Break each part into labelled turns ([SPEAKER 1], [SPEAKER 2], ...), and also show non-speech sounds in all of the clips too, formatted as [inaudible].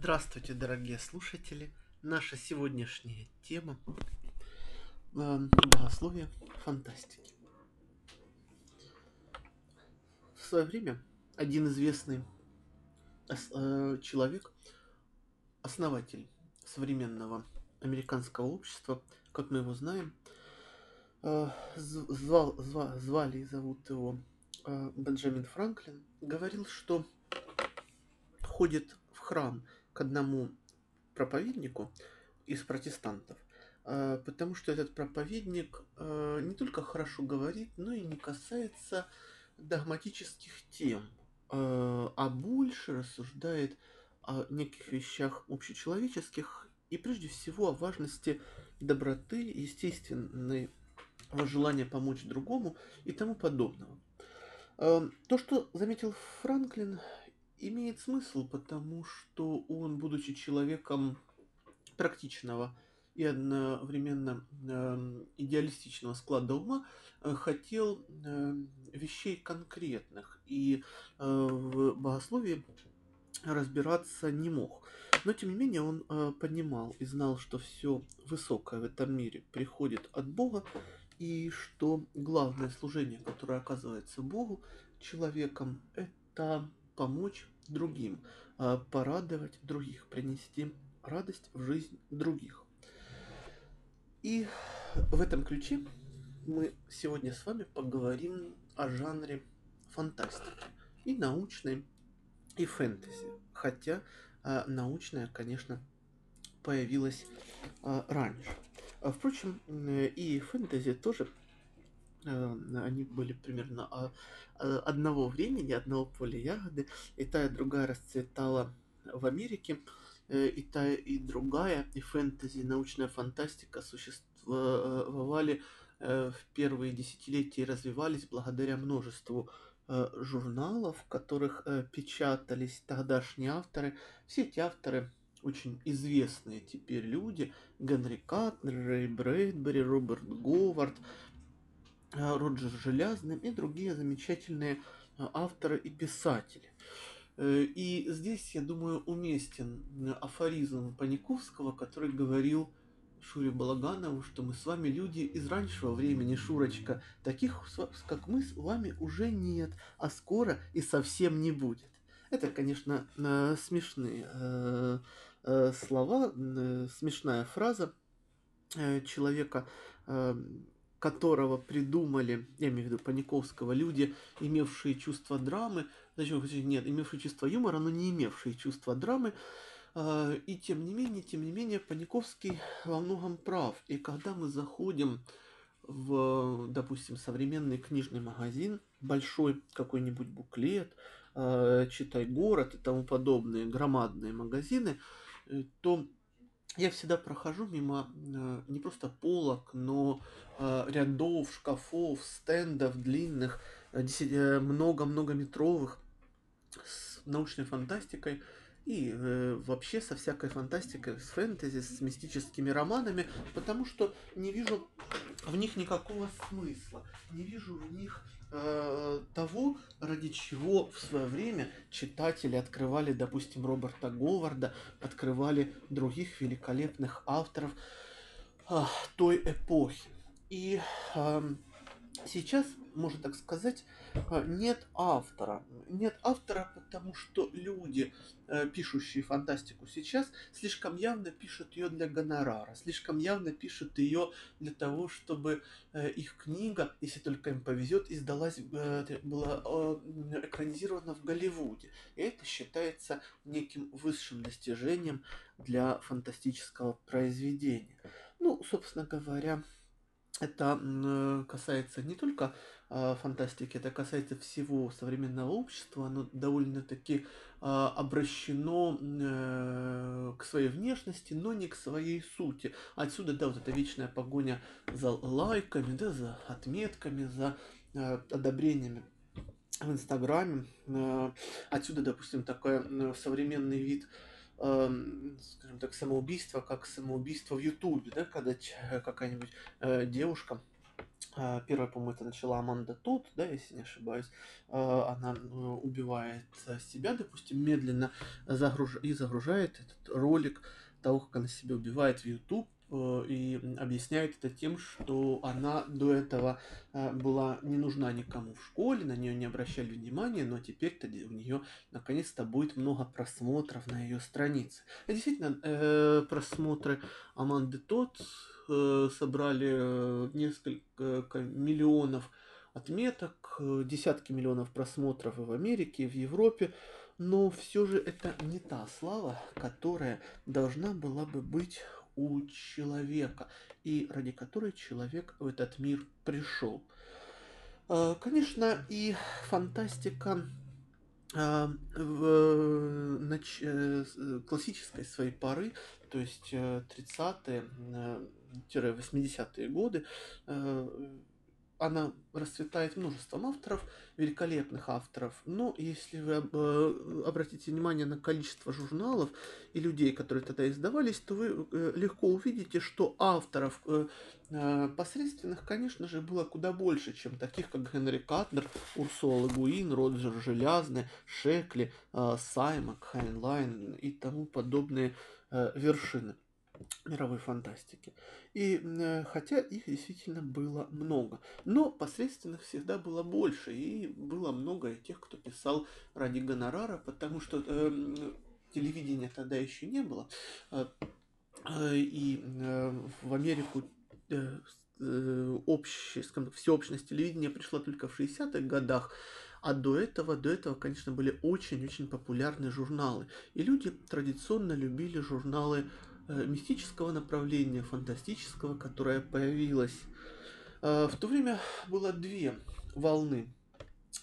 [SPEAKER 1] Здравствуйте, дорогие слушатели! Наша сегодняшняя тема э, богословие фантастики. В свое время один известный э, человек, основатель современного американского общества, как мы его знаем, э, звал, звал, звали и зовут его э, Бенджамин Франклин, говорил, что ходит в храм к одному проповеднику из протестантов, а, потому что этот проповедник а, не только хорошо говорит, но и не касается догматических тем, а, а больше рассуждает о неких вещах общечеловеческих и прежде всего о важности доброты, естественной желания помочь другому и тому подобного. То, что заметил Франклин, имеет смысл, потому что он, будучи человеком практичного и одновременно э, идеалистичного склада ума, э, хотел э, вещей конкретных и э, в богословии разбираться не мог. Но тем не менее он э, понимал и знал, что все высокое в этом мире приходит от Бога, и что главное служение, которое оказывается Богу человеком, это помочь другим, а, порадовать других, принести радость в жизнь других. И в этом ключе мы сегодня с вами поговорим о жанре фантастики и научной, и фэнтези. Хотя а, научная, конечно, появилась а, раньше. Впрочем, и фэнтези тоже Э, они были примерно а, а, одного времени, одного поля ягоды, и та и другая расцветала в Америке, э, и та и другая, и фэнтези, и научная фантастика существовали э, в первые десятилетия и развивались благодаря множеству журналов, в которых печатались тогдашние авторы. Все эти авторы очень известные теперь люди. Генри Катнер, Рэй Брэдбери, Роберт Говард – Э, Роджер Желязный и другие замечательные э, авторы и писатели. Э, и здесь, я думаю, уместен афоризм Паниковского, который говорил Шуре Балаганову, что мы с вами люди из раннего времени, Шурочка. Таких, как мы с вами, уже нет, а скоро и совсем не будет. Это, конечно, смешные слова, смешная фраза человека, которого придумали, я имею в виду Паниковского, люди, имевшие чувство драмы, зачем нет, имевшие чувство юмора, но не имевшие чувство драмы, а, и тем не менее, тем не менее, Паниковский во многом прав. И когда мы заходим в, допустим, современный книжный магазин, большой какой-нибудь буклет, а, читай город и тому подобные громадные магазины, э, то я всегда прохожу мимо э, не просто полок, но э, рядов, шкафов, стендов длинных, э, много-многометровых с научной фантастикой и э, вообще со всякой фантастикой, с фэнтези, с мистическими романами, потому что не вижу в них никакого смысла, не вижу в них э, того, ради чего в свое время читатели открывали, допустим, Роберта Говарда, открывали других великолепных авторов э, той эпохи. И э, сейчас, можно так сказать, нет автора. Нет автора, потому что люди, э, пишущие фантастику сейчас, слишком явно пишут ее для гонорара, слишком явно пишут ее для того, чтобы э, их книга, если только им повезет, издалась, э, была экранизирована в Голливуде. И это считается неким высшим достижением для фантастического произведения. Ну, собственно говоря, это касается не только э, фантастики, это касается всего современного общества, оно довольно-таки э, обращено э, к своей внешности, но не к своей сути. Отсюда, да, вот эта вечная погоня за лайками, да, за отметками, за э, одобрениями в Инстаграме. Э, отсюда, допустим, такой современный вид скажем так, самоубийство, как самоубийство в Ютубе, да, когда какая-нибудь девушка А, первая, по-моему, это начала Аманда Тут, да, если не ошибаюсь. А, она э, убивает себя, допустим, медленно загруж... и загружает этот ролик того, как она себя убивает в YouTube Э, и объясняет это тем, что она до этого э, была не нужна никому в школе, на нее не обращали внимания, но теперь-то у нее наконец-то будет много просмотров на ее странице. И действительно, э, просмотры Аманды Тот Э, собрали э, несколько миллионов отметок, э, десятки миллионов просмотров и в Америке, и в Европе, но все же это не та слава, которая должна была бы быть у человека и ради которой человек в этот мир пришел. Конечно, и фантастика в нач... классической своей поры, то есть 30-е, 70-е годы, э, она расцветает множеством авторов, великолепных авторов, но если вы э, обратите внимание на количество журналов и людей, которые тогда издавались, то вы э, легко увидите, что авторов посредственных, конечно же, было куда больше, чем таких, как Генри Каттнер, Урсула Гуин, Роджер Желязны, Шекли, Саймак, Хайнлайн и тому подобные вершины мировой фантастики. И э, хотя их действительно было много, но посредственных всегда было больше, и было много тех, кто писал ради гонорара, потому что э, телевидения тогда еще не было, э, э, и э, в Америку э, э, общее, скажем, всеобщность телевидения пришла только в 60-х годах, а до этого, до этого, конечно, были очень-очень популярные журналы. И люди традиционно любили журналы мистического направления, фантастического, которое появилось. Э, в то время было две волны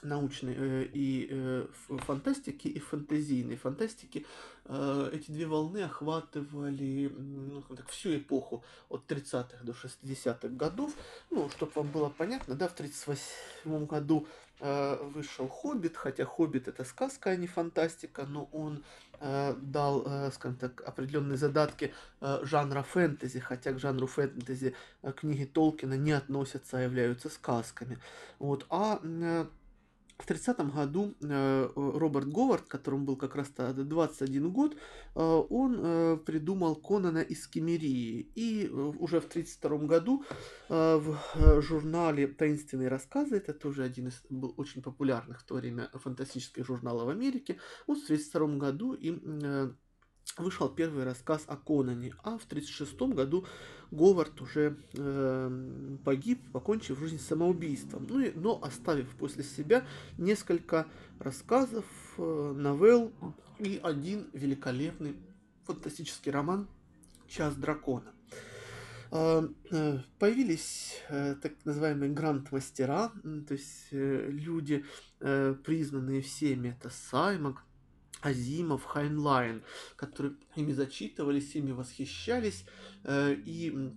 [SPEAKER 1] научной э, и фантастики и фантазийной фантастики. Эти две волны охватывали ну, так, всю эпоху от 30-х до 60-х годов. Ну, чтобы вам было понятно, да, в 38 году вышел «Хоббит», хотя «Хоббит» это сказка, а не фантастика, но он Э, дал, э, скажем так, определенные задатки э, жанра фэнтези, хотя к жанру фэнтези книги Толкина не относятся, а являются сказками. Вот. А в 30 году Роберт Говард, которому был как раз 21 год, он придумал Конана из Кемерии. И уже в 32 году в журнале «Таинственные рассказы», это тоже один из был очень популярных в то время фантастических журналов в Америке, вот в 32 году им вышел первый рассказ о Конане, а в 1936 году Говард уже э, погиб, покончив жизнь самоубийством, ну и, но оставив после себя несколько рассказов, э, новелл и один великолепный фантастический роман «Час дракона». Э, э, появились э, так называемые гранд-мастера, то есть люди, признанные всеми, это Саймак, Азимов, Хайнлайн, которые ими зачитывались, ими восхищались, э, и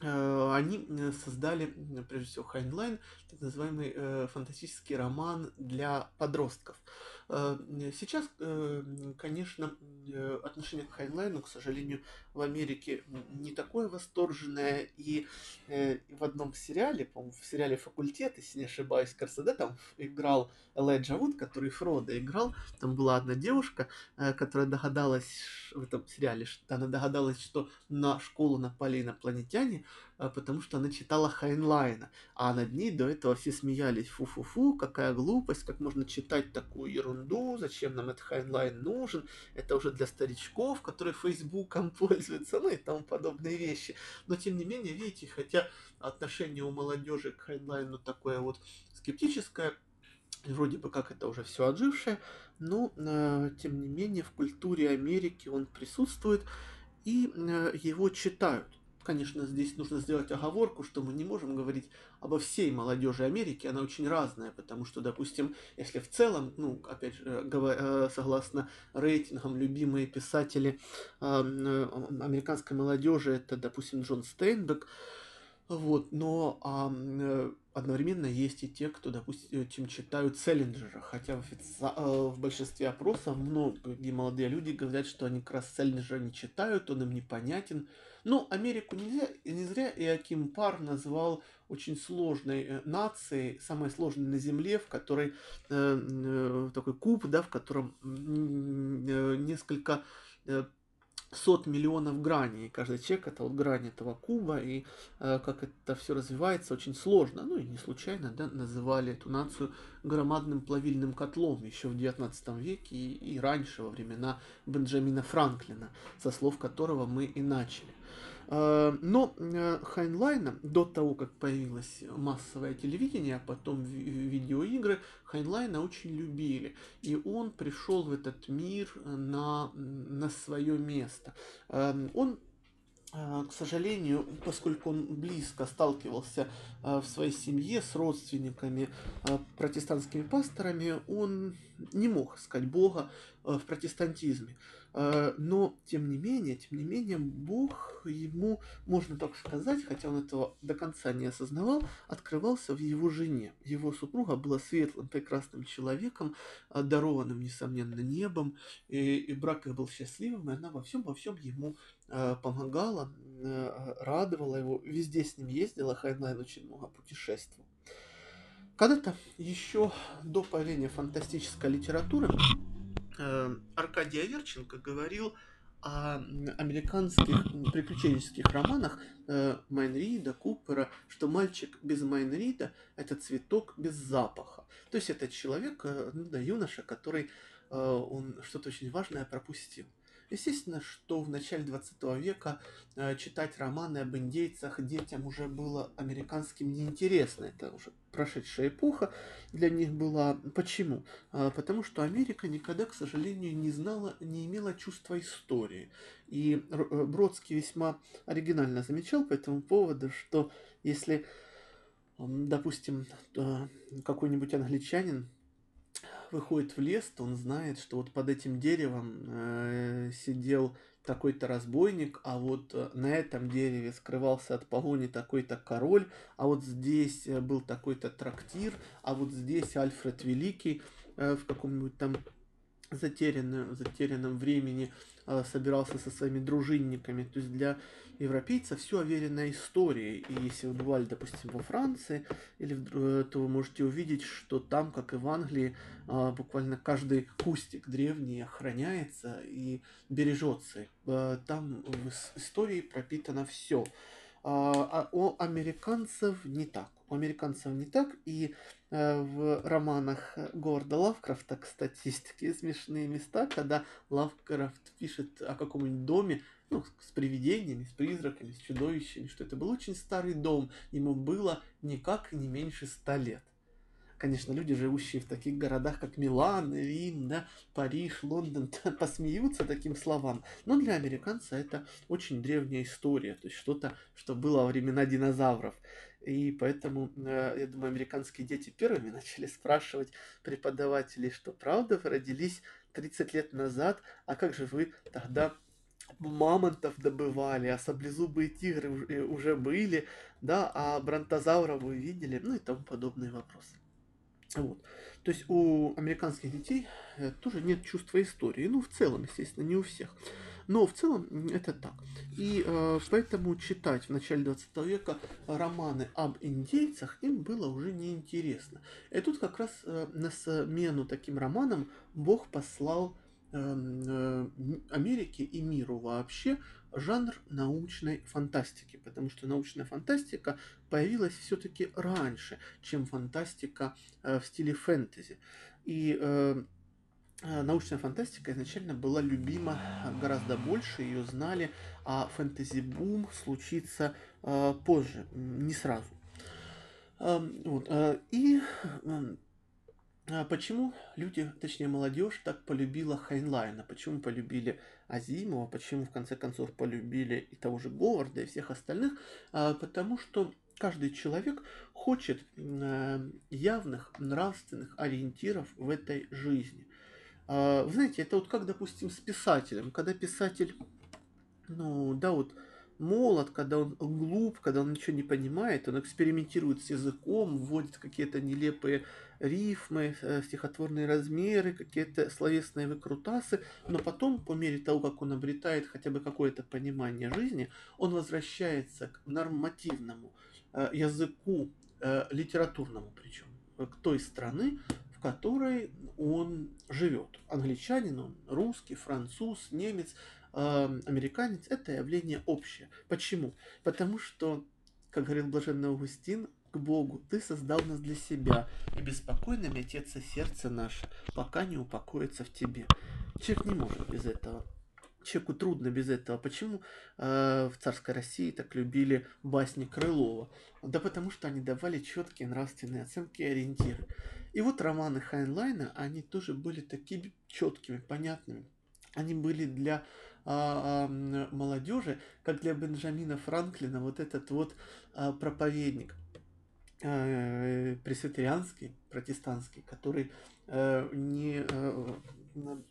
[SPEAKER 1] э, они э, создали, прежде всего, Хайнлайн, так называемый фантастический роман для подростков. Сейчас, конечно, отношение к Хайнлайну, к сожалению, в Америке не такое восторженное, и в одном сериале, по-моему, в сериале «Факультет», если не ошибаюсь, как раз там играл Элайджа Вуд, который Фродо играл, там была одна девушка, э, которая догадалась в этом сериале, она догадалась, что на школу напали инопланетяне, э, потому что она читала Хайнлайна, а над ней до этого все смеялись, фу-фу-фу, какая глупость, как можно читать такую ерунду, зачем нам этот Хайнлайн нужен, это уже для старичков, которые Фейсбуком [laughs] пользуются, ну и тому подобные вещи. Но тем не менее, видите, хотя отношение у молодежи к Хайнлайну такое вот скептическое, вроде бы как это уже все отжившее, но э, тем не менее в культуре Америки он присутствует и э, его читают. Конечно, здесь нужно сделать оговорку, что мы не можем говорить обо всей молодежи Америки, она очень разная, потому что, допустим, если в целом, ну, опять же, э, согласно рейтингам, любимые писатели американской молодежи, это, допустим, Джон Стейнбек, вот, но а, одновременно есть и те, кто, допустим, читают Селлинджера, хотя в, офици... Э, в большинстве опросов многие молодые люди говорят, что они как раз Селлинджера не читают, он им непонятен. Но Америку нельзя, не зря Иаким Пар назвал очень сложной э, нацией, самой сложной на Земле, в которой э, э, такой куб, да, в котором э, несколько сот миллионов граней. И каждый человек это вот грань этого куба, и э, как это все развивается, очень сложно. Ну и не случайно да, называли эту нацию громадным плавильным котлом еще в 19 веке и, и раньше, во времена Бенджамина Франклина, со слов которого мы и начали. Э, но э, Хайнлайна, до того, как появилось массовое телевидение, а потом видеоигры, Хайнлайна очень любили. И он пришел в этот мир на, на свое место. Эм, он э, к сожалению, поскольку он близко сталкивался в своей семье с родственниками, протестантскими пасторами, он не мог искать Бога в протестантизме. Э, но, тем не менее, тем не менее, Бог ему, можно так сказать, хотя он этого до конца не осознавал, открывался в его жене. Его супруга была светлым, прекрасным человеком, дарованным, несомненно, небом, и, и брак их был счастливым, и она во всем, во всем ему э, помогала, э, радовала его, везде с ним ездила, Хайнлайн очень много путешествовал. Когда-то еще до появления фантастической литературы Э, Аркадий Аверченко говорил о американских приключенческих романах э, Майнрида, Купера, что мальчик без Майнрида – это цветок без запаха. То есть это человек, э, ну, да, юноша, который он что-то очень важное пропустил. Естественно, что в начале 20 века э, читать романы об индейцах детям уже было американским неинтересно. Это уже прошедшая эпоха для них была. Почему? А, потому что Америка никогда, к сожалению, не знала, не имела чувства истории. И э, Бродский весьма оригинально замечал по этому поводу, что если, допустим, какой-нибудь англичанин выходит в лес, то он знает, что вот под этим деревом э, сидел такой-то разбойник, а вот э, на этом дереве скрывался от погони такой-то король, а вот здесь э, был такой-то трактир, а вот здесь Альфред Великий э, в каком-нибудь там затерянном, затерянном времени э, собирался со своими дружинниками. То есть для европейца все оверено историей. И если вы бывали, допустим, во Франции, или э, то вы можете увидеть, что там, как и в Англии, э, буквально каждый кустик древний охраняется и бережется. Там в истории пропитано все. А у американцев не так. У американцев не так, и Э, в романах Говарда Лавкрафта, кстати, есть такие смешные места, когда Лавкрафт пишет о каком-нибудь доме, ну, с привидениями, с призраками, с чудовищами, что это был очень старый дом, ему было никак не меньше ста лет. Конечно, люди, живущие в таких городах, как Милан, Рим, да, Париж, Лондон, [laughs] посмеются таким словам. Но для американца это очень древняя история, то есть что-то, что было во времена динозавров. И поэтому, э, я думаю, американские дети первыми [laughs] начали спрашивать преподавателей, что правда вы родились 30 лет назад, а как же вы тогда мамонтов добывали, а саблезубые тигры уже были, да, а бронтозавра вы видели, ну и тому подобные вопросы. Вот. То есть у американских детей э, тоже нет чувства истории. Ну, в целом, естественно, не у всех. Но в целом это так. И э, поэтому читать в начале 20 века романы об индейцах им было уже неинтересно. И тут как раз э, на смену таким романам Бог послал э, э, Америке и миру вообще жанр научной фантастики, потому что научная фантастика появилась все-таки раньше, чем фантастика э, в стиле фэнтези. И э, э, научная фантастика изначально была любима гораздо больше, ее знали, а фэнтези-бум случится э, позже, не сразу. Э, вот, э, и эм, почему люди, точнее молодежь, так полюбила Хайнлайна? Почему полюбили Азимова? Почему в конце концов полюбили и того же Говарда и всех остальных? А, потому что каждый человек хочет э, явных нравственных ориентиров в этой жизни. А, вы знаете, это вот как, допустим, с писателем. Когда писатель, ну да, вот молод, когда он глуп, когда он ничего не понимает, он экспериментирует с языком, вводит какие-то нелепые рифмы, э, стихотворные размеры, какие-то словесные выкрутасы, но потом, по мере того, как он обретает хотя бы какое-то понимание жизни, он возвращается к нормативному э, языку, э, литературному причем, к той страны, в которой он живет. Англичанин, он русский, француз, немец, американец – это явление общее. Почему? Потому что, как говорил блаженный Августин, к Богу, ты создал нас для себя, и беспокойно метется сердце наше, пока не упокоится в тебе. Человек не может без этого. Человеку трудно без этого. Почему э, в царской России так любили басни Крылова? Да потому что они давали четкие нравственные оценки и ориентиры. И вот романы Хайнлайна, они тоже были такими четкими, понятными. Они были для а, а, молодежи, как для Бенджамина Франклина, вот этот вот а, проповедник а, пресвитерианский, протестантский, который а, не а,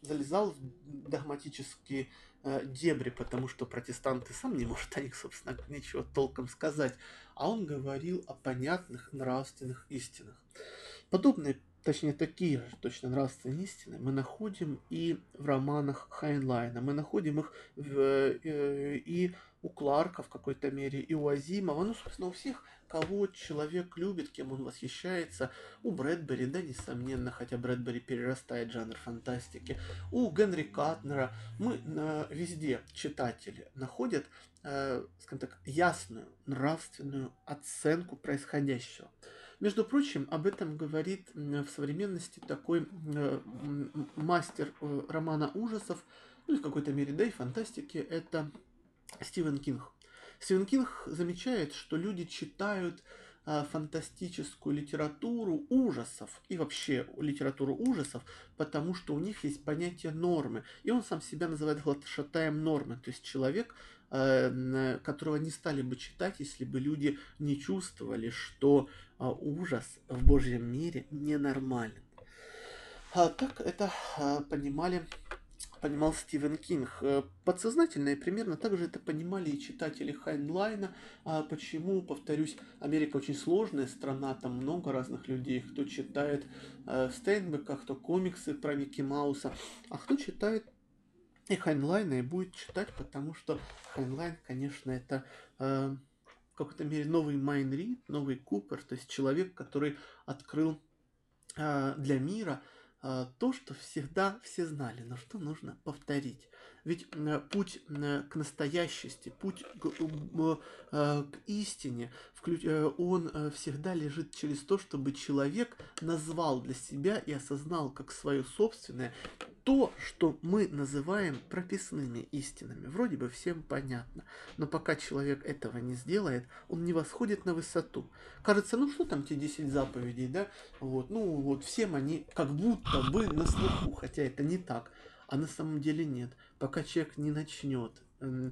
[SPEAKER 1] залезал в догматические а, дебри, потому что протестанты сам не может о них, собственно, ничего толком сказать, а он говорил о понятных нравственных истинах. Подобные, точнее такие же точно нравственные истины мы находим и в романах Хайнлайна, мы находим их в, э, и у Кларка в какой-то мере, и у Азимова, ну, собственно, у всех, кого человек любит, кем он восхищается, у Брэдбери, да, несомненно, хотя Брэдбери перерастает жанр фантастики, у Генри Катнера, мы э, везде читатели находят, э, скажем так, ясную нравственную оценку происходящего. Между прочим, об этом говорит в современности такой э, мастер э, романа ужасов, ну и в какой-то мере, да и фантастики, это Стивен Кинг. Стивен Кинг замечает, что люди читают э, фантастическую литературу ужасов и вообще литературу ужасов, потому что у них есть понятие нормы. И он сам себя называет глашатаем нормы. То есть человек, которого не стали бы читать, если бы люди не чувствовали, что а, ужас в Божьем мире ненормален. А так это а, понимали понимал Стивен Кинг. Э, подсознательно и примерно так же это понимали и читатели Хайнлайна. А почему, повторюсь, Америка очень сложная страна, там много разных людей, кто читает э, Стейнбека, кто комиксы про Микки Мауса, а кто читает и Хайнлайна и будет читать, потому что Хайнлайн, конечно, это э, в какой-то мере новый Майн Рид, новый Купер, то есть человек, который открыл э, для мира э, то, что всегда все знали, но что нужно повторить. Ведь э, путь э, к настоящести, путь к, э, к истине, он всегда лежит через то, чтобы человек назвал для себя и осознал как свое собственное то, что мы называем прописными истинами. Вроде бы всем понятно, но пока человек этого не сделает, он не восходит на высоту. Кажется, ну что там те 10 заповедей, да? Вот, ну вот всем они как будто бы на слуху, хотя это не так. А на самом деле нет. Пока человек не начнет э,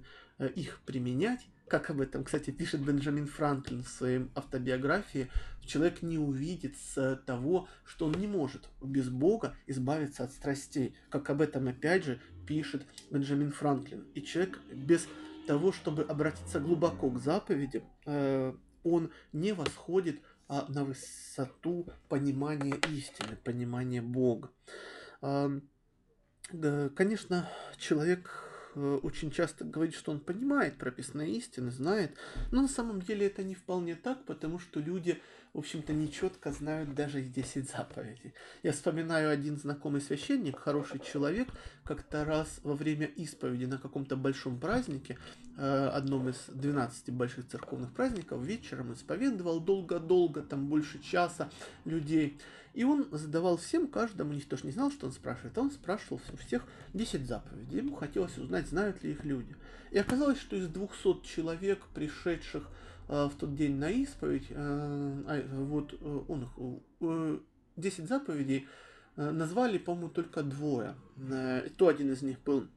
[SPEAKER 1] их применять, как об этом, кстати, пишет Бенджамин Франклин в своей автобиографии, человек не увидит с того, что он не может без Бога избавиться от страстей, как об этом опять же пишет Бенджамин Франклин. И человек без того, чтобы обратиться глубоко к заповедям, э, он не восходит а, на высоту понимания истины, понимания Бога. Конечно, человек э, очень часто говорит, что он понимает прописные истины, знает, но на самом деле это не вполне так, потому что люди в общем-то, нечетко знают даже из 10 заповедей. Я вспоминаю один знакомый священник, хороший человек, как-то раз во время исповеди на каком-то большом празднике, э, одном из 12 больших церковных праздников, вечером исповедовал долго-долго, там больше часа людей. И он задавал всем, каждому, никто же не знал, что он спрашивает, а он спрашивал у всех 10 заповедей. Ему хотелось узнать, знают ли их люди. И оказалось, что из 200 человек, пришедших в тот день на исповедь, э, а, вот э, он 10 заповедей назвали, по-моему, только двое. То один из них был,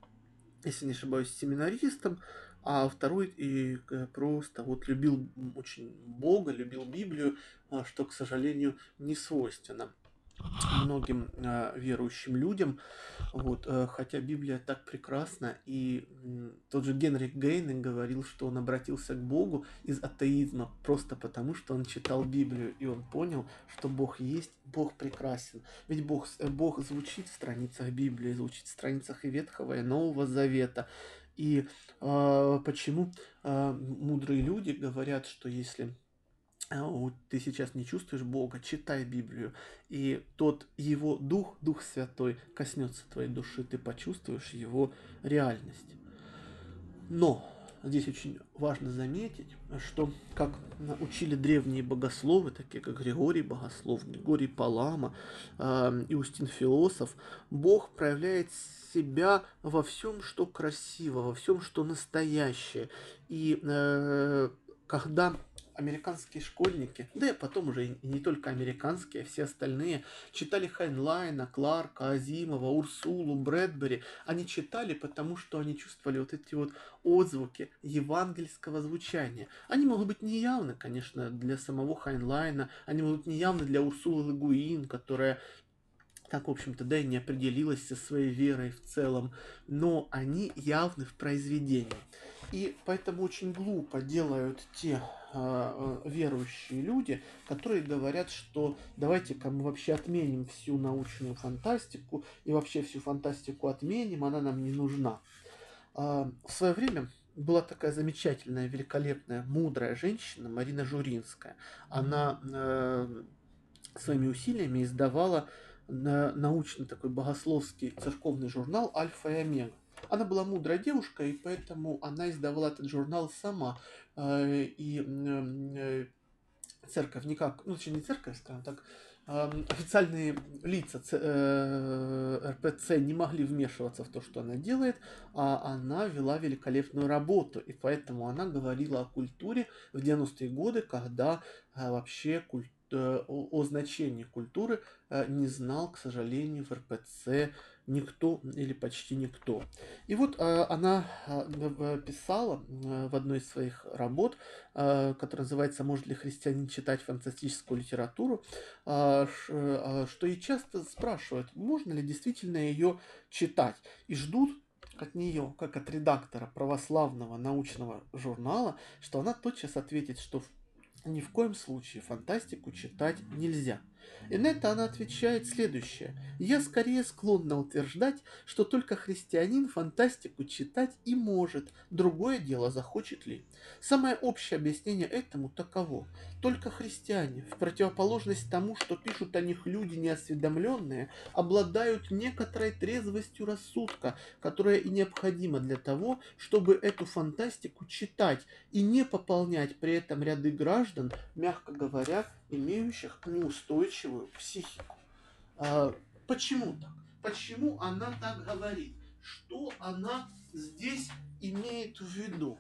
[SPEAKER 1] если не ошибаюсь, семинаристом, а второй и просто вот любил очень Бога, любил Библию, что, к сожалению, не свойственно. Многим э, верующим людям. Вот, э, хотя Библия так прекрасна, и м, тот же Генрих Гейне говорил, что он обратился к Богу из атеизма просто потому, что он читал Библию, и он понял, что Бог есть, Бог прекрасен. Ведь Бог, э, Бог звучит в страницах Библии, звучит в страницах и Ветхого, и Нового Завета. И э, почему э, мудрые люди говорят, что если ты сейчас не чувствуешь Бога, читай Библию, и тот Его Дух, Дух Святой, коснется твоей души, ты почувствуешь Его реальность. Но здесь очень важно заметить, что, как учили древние богословы, такие как Григорий Богослов, Григорий Палама, э, Иустин Философ, Бог проявляет себя во всем, что красиво, во всем, что настоящее. И э, когда американские школьники, да и потом уже и не только американские, а все остальные, читали Хайнлайна, Кларка, Азимова, Урсулу, Брэдбери. Они читали, потому что они чувствовали вот эти вот отзвуки евангельского звучания. Они могут быть неявны, конечно, для самого Хайнлайна, они могут быть неявны для Урсулы Ле Гуин, которая так, в общем-то, да, и не определилась со своей верой в целом, но они явны в произведении. И поэтому очень глупо делают те верующие люди, которые говорят, что давайте-ка мы вообще отменим всю научную фантастику и вообще всю фантастику отменим, она нам не нужна. Э, в свое время была такая замечательная, великолепная, мудрая женщина Марина Журинская. Она э, своими усилиями издавала научный такой богословский церковный журнал «Альфа и Омега». Она была мудрая девушка, и поэтому она издавала этот журнал сама. Э, и э, церковь никак, ну, точнее, не церковь, скажем так, официальные лица э, РПЦ не могли вмешиваться в то, что она делает, а она вела великолепную работу, и поэтому она говорила о культуре в 90-е годы, когда вообще культура о значении культуры не знал, к сожалению, в РПЦ никто или почти никто. И вот э, она э, писала э, в одной из своих работ, которая называется «Может ли христианин читать фантастическую литературу?», что ей часто спрашивают, можно ли действительно ее читать, и ждут от нее, как от редактора православного научного журнала, что она тотчас ответит, что ни в коем случае фантастику читать нельзя – и на это она отвечает следующее. «Я скорее склонна утверждать, что только христианин фантастику читать и может, другое дело захочет ли. Самое общее объяснение этому таково. Только христиане, в противоположность тому, что пишут о них люди неосведомленные, обладают некоторой трезвостью рассудка, которая и необходима для того, чтобы эту фантастику читать и не пополнять при этом ряды граждан, мягко говоря, имеющих неустойчивую психику. А, почему так? Почему она так говорит? Что она здесь имеет в виду?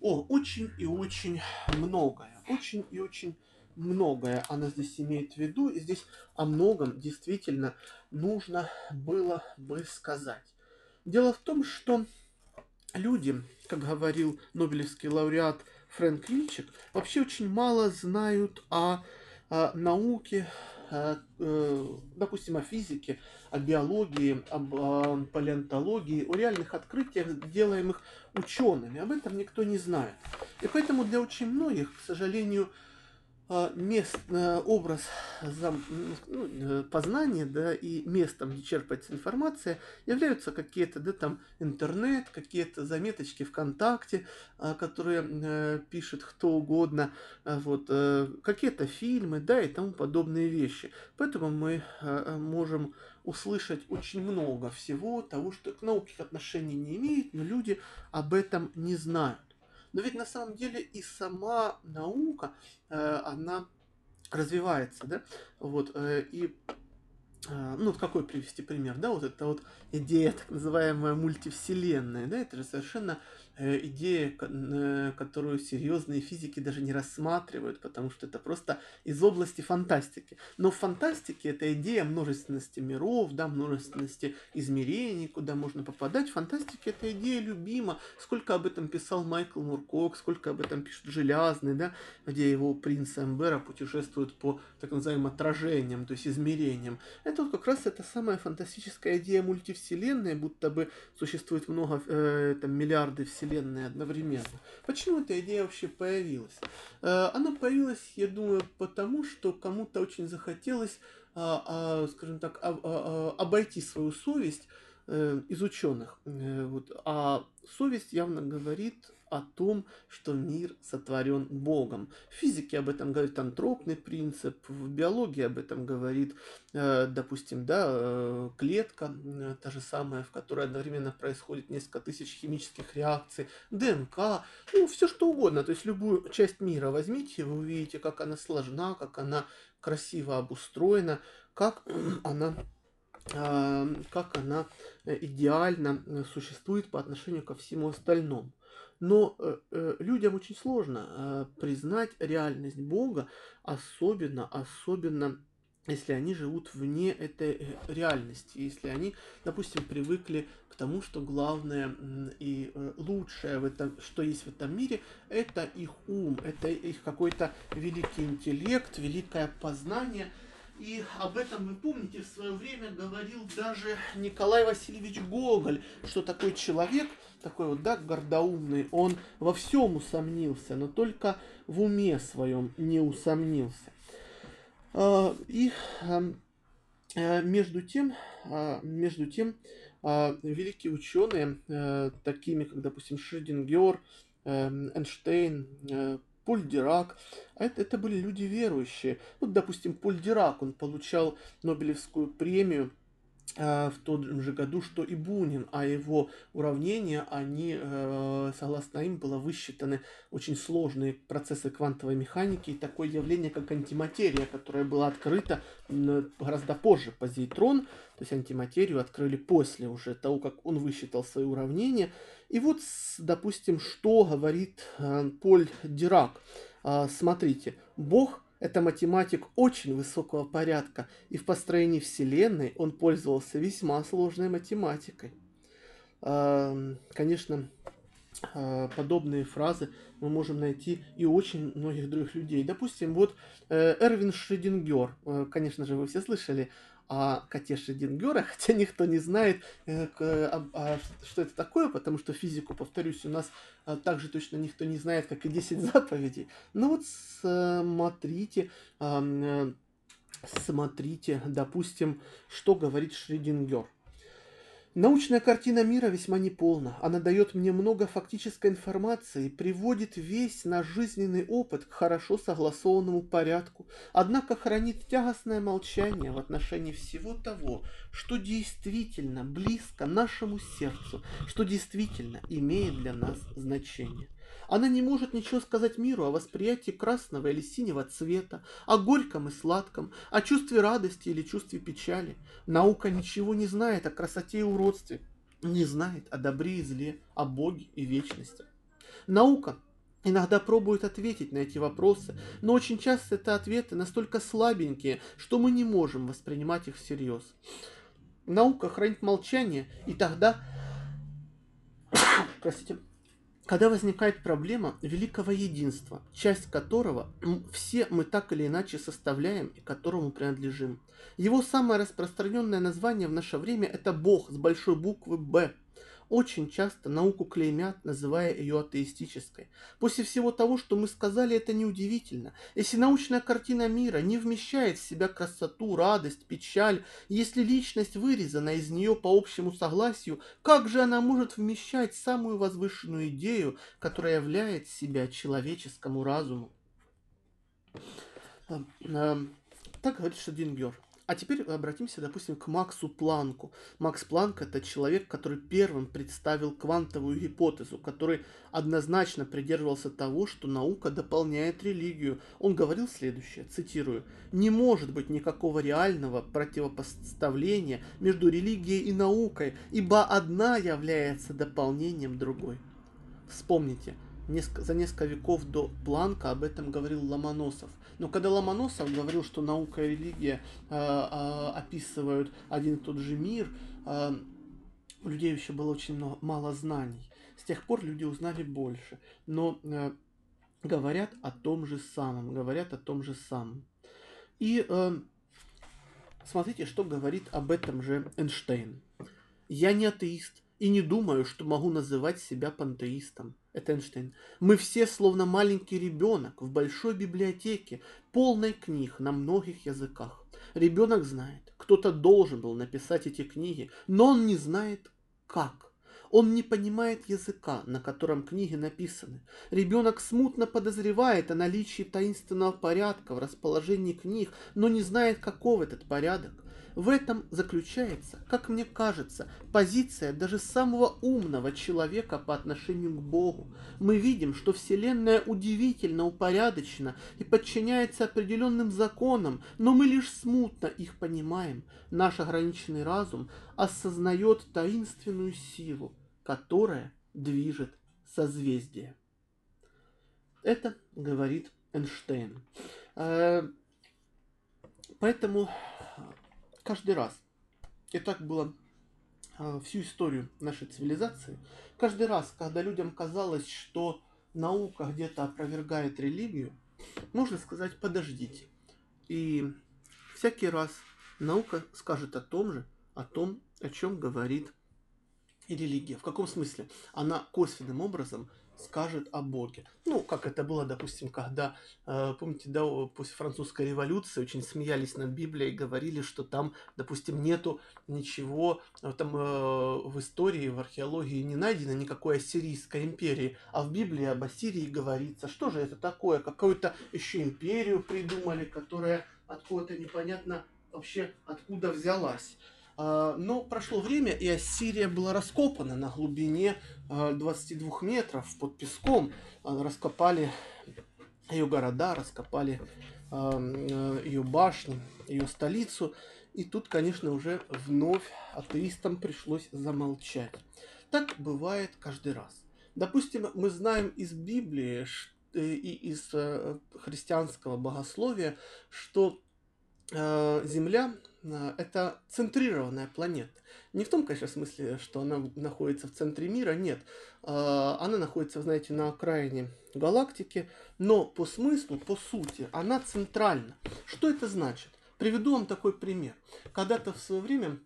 [SPEAKER 1] О, очень и очень многое. Очень и очень многое она здесь имеет в виду. И здесь о многом действительно нужно было бы сказать. Дело в том, что люди, как говорил Нобелевский лауреат Фрэнк Вильчик, вообще очень мало знают о науки, э, допустим, о физике, о биологии, об палеонтологии, о реальных открытиях, делаемых учеными. Об этом никто не знает. И поэтому для очень многих, к сожалению, мест, э, образ ну, э, познания, да, и местом, где черпается информация, являются какие-то, да, там, интернет, какие-то заметочки ВКонтакте, а, которые э, пишет кто угодно, а, вот, какие-то фильмы, да, и тому подобные вещи. Поэтому мы можем услышать очень много всего того, что к науке отношения не имеет, но люди об этом не знают. Но ведь на самом деле и сама наука, э, она развивается, да, вот, э, и а, ну, вот какой привести пример, да, вот это вот идея так называемая мультивселенная, да, это же совершенно Э, идея, э, которую серьезные физики даже не рассматривают, потому что это просто из области фантастики. Но в фантастике это идея множественности миров, да, множественности измерений, куда можно попадать. В фантастике эта идея любима. Сколько об этом писал Майкл Муркок, сколько об этом пишет Железный, да, где его принц Эмбера путешествует по так называемым отражениям, то есть измерениям. Это вот как раз эта самая фантастическая идея мультивселенной, будто бы существует много, э, там, миллиарды вселенных, вселенной одновременно. Почему эта идея вообще появилась? Э, она появилась, я думаю, потому что кому-то очень захотелось, а, а, скажем так, а, обойти свою совесть из ученых. Э, вот. А совесть явно говорит о том, что мир сотворен Богом. В физике об этом говорит антропный принцип, в биологии об этом говорит, э, допустим, да, э, клетка, э, та же самая, в которой одновременно происходит несколько тысяч химических реакций, ДНК, ну, все что угодно. То есть любую часть мира возьмите, вы увидите, как она сложна, как она красиво обустроена, как [clears throat] она как она идеально существует по отношению ко всему остальному. Но э, э, людям очень сложно э, признать реальность Бога, особенно, особенно если они живут вне этой э, реальности, если они, допустим, привыкли к тому, что главное и э, лучшее, в этом, что есть в этом мире, это их ум, это их какой-то великий интеллект, великое познание. И об этом, вы помните, в свое время говорил даже Николай Васильевич Гоголь, что такой человек – такой вот, да, гордоумный, он во всем усомнился, но только в уме своем не усомнился. А, и э, между тем, а, между тем, а, великие ученые, э, такими как, допустим, Шрёдингер, э, Эйнштейн, Поль Дирак, это, это были люди верующие. Вот, допустим, Поль Дирак, он получал Нобелевскую премию в том же году, что и Бунин, а его уравнения, они, э, согласно им, было высчитаны очень сложные процессы квантовой механики и такое явление, как антиматерия, которое было открыто гораздо позже, позитрон, то есть антиматерию открыли после уже того, как он высчитал свои уравнения. И вот, допустим, что говорит э, Поль Дирак. Смотрите, Бог это математик очень высокого порядка, и в построении Вселенной он пользовался весьма сложной математикой. Конечно, а, подобные фразы мы можем найти и очень многих других людей. Допустим, вот э, Эрвин Шредингер, э, конечно же, вы все слышали о коте Шредингера, [laughs] хотя никто не знает, э, а, а, что это такое, потому что физику, повторюсь, у нас а, также точно никто не знает, как и 10 [laughs] заповедей. Ну вот смотрите, э, смотрите, допустим, что говорит Шредингер. Научная картина мира весьма неполна. Она дает мне много фактической информации, приводит весь наш жизненный опыт к хорошо согласованному порядку, однако хранит тягостное молчание в отношении всего того, что действительно близко нашему сердцу, что действительно имеет для нас значение. Она не может ничего сказать миру о восприятии красного или синего цвета, о горьком и сладком, о чувстве радости или чувстве печали. Наука ничего не знает о красоте и уродстве, не знает о добре и зле, о Боге и вечности. Наука иногда пробует ответить на эти вопросы, но очень часто это ответы настолько слабенькие, что мы не можем воспринимать их всерьез. Наука хранит молчание, и тогда... [coughs] Простите когда возникает проблема великого единства, часть которого все мы так или иначе составляем и которому принадлежим. Его самое распространенное название в наше время – это Бог с большой буквы «Б», очень часто науку клеймят, называя ее атеистической. После всего того, что мы сказали, это неудивительно. Если научная картина мира не вмещает в себя красоту, радость, печаль, если личность вырезана из нее по общему согласию, как же она может вмещать самую возвышенную идею, которая являет себя человеческому разуму? Эм, эм, так говорит Шадингер. А теперь обратимся, допустим, к Максу Планку. Макс Планк – это человек, который первым представил квантовую гипотезу, который однозначно придерживался того, что наука дополняет религию. Он говорил следующее, цитирую, «Не может быть никакого реального противопоставления между религией и наукой, ибо одна является дополнением другой». Вспомните, за несколько веков до Планка об этом говорил Ломоносов. Но когда Ломоносов говорил, что наука и религия э, э, описывают один и тот же мир, э, у людей еще было очень много, мало знаний. С тех пор люди узнали больше, но говорят о том же самом, говорят о том же самом. И смотрите, что говорит об этом же Эйнштейн. Я не атеист и не думаю, что могу называть себя пантеистом это Эйнштейн. Мы все словно маленький ребенок в большой библиотеке, полной книг на многих языках. Ребенок знает, кто-то должен был написать эти книги, но он не знает как. Он не понимает языка, на котором книги написаны. Ребенок смутно подозревает о наличии таинственного порядка в расположении книг, но не знает, каков этот порядок. В этом заключается, как мне кажется, позиция даже самого умного человека по отношению к Богу. Мы видим, что Вселенная удивительно упорядочена и подчиняется определенным законам, но мы лишь смутно их понимаем. Наш ограниченный разум осознает таинственную силу, которая движет созвездие. Это говорит Эйнштейн. Э, поэтому каждый раз, и так было э, всю историю нашей цивилизации, каждый раз, когда людям казалось, что наука где-то опровергает религию, можно сказать «подождите». И всякий раз наука скажет о том же, о том, о чем говорит и религия. В каком смысле? Она косвенным образом скажет о Боге. Ну, как это было, допустим, когда, э, помните, да, после французской революции очень смеялись над Библией и говорили, что там, допустим, нету ничего, э, там э, в истории, в археологии не найдено никакой ассирийской империи, а в Библии об Ассирии говорится. Что же это такое? Какую-то еще империю придумали, которая откуда-то непонятно вообще откуда взялась. А, но прошло время, и Ассирия была раскопана на глубине 22 а, метров под песком. А, раскопали ее города, раскопали ее башни, ее столицу. И тут, конечно, уже вновь атеистам пришлось замолчать. Так бывает каждый раз. Допустим, мы знаем из Библии э, и из э, христианского богословия, что э, Земля это центрированная планета. Не в том, конечно, смысле, что она находится в центре мира, нет. А, она находится, знаете, на окраине галактики, но по смыслу, по сути, она центральна. Что это значит? Приведу вам такой пример. Когда-то в свое время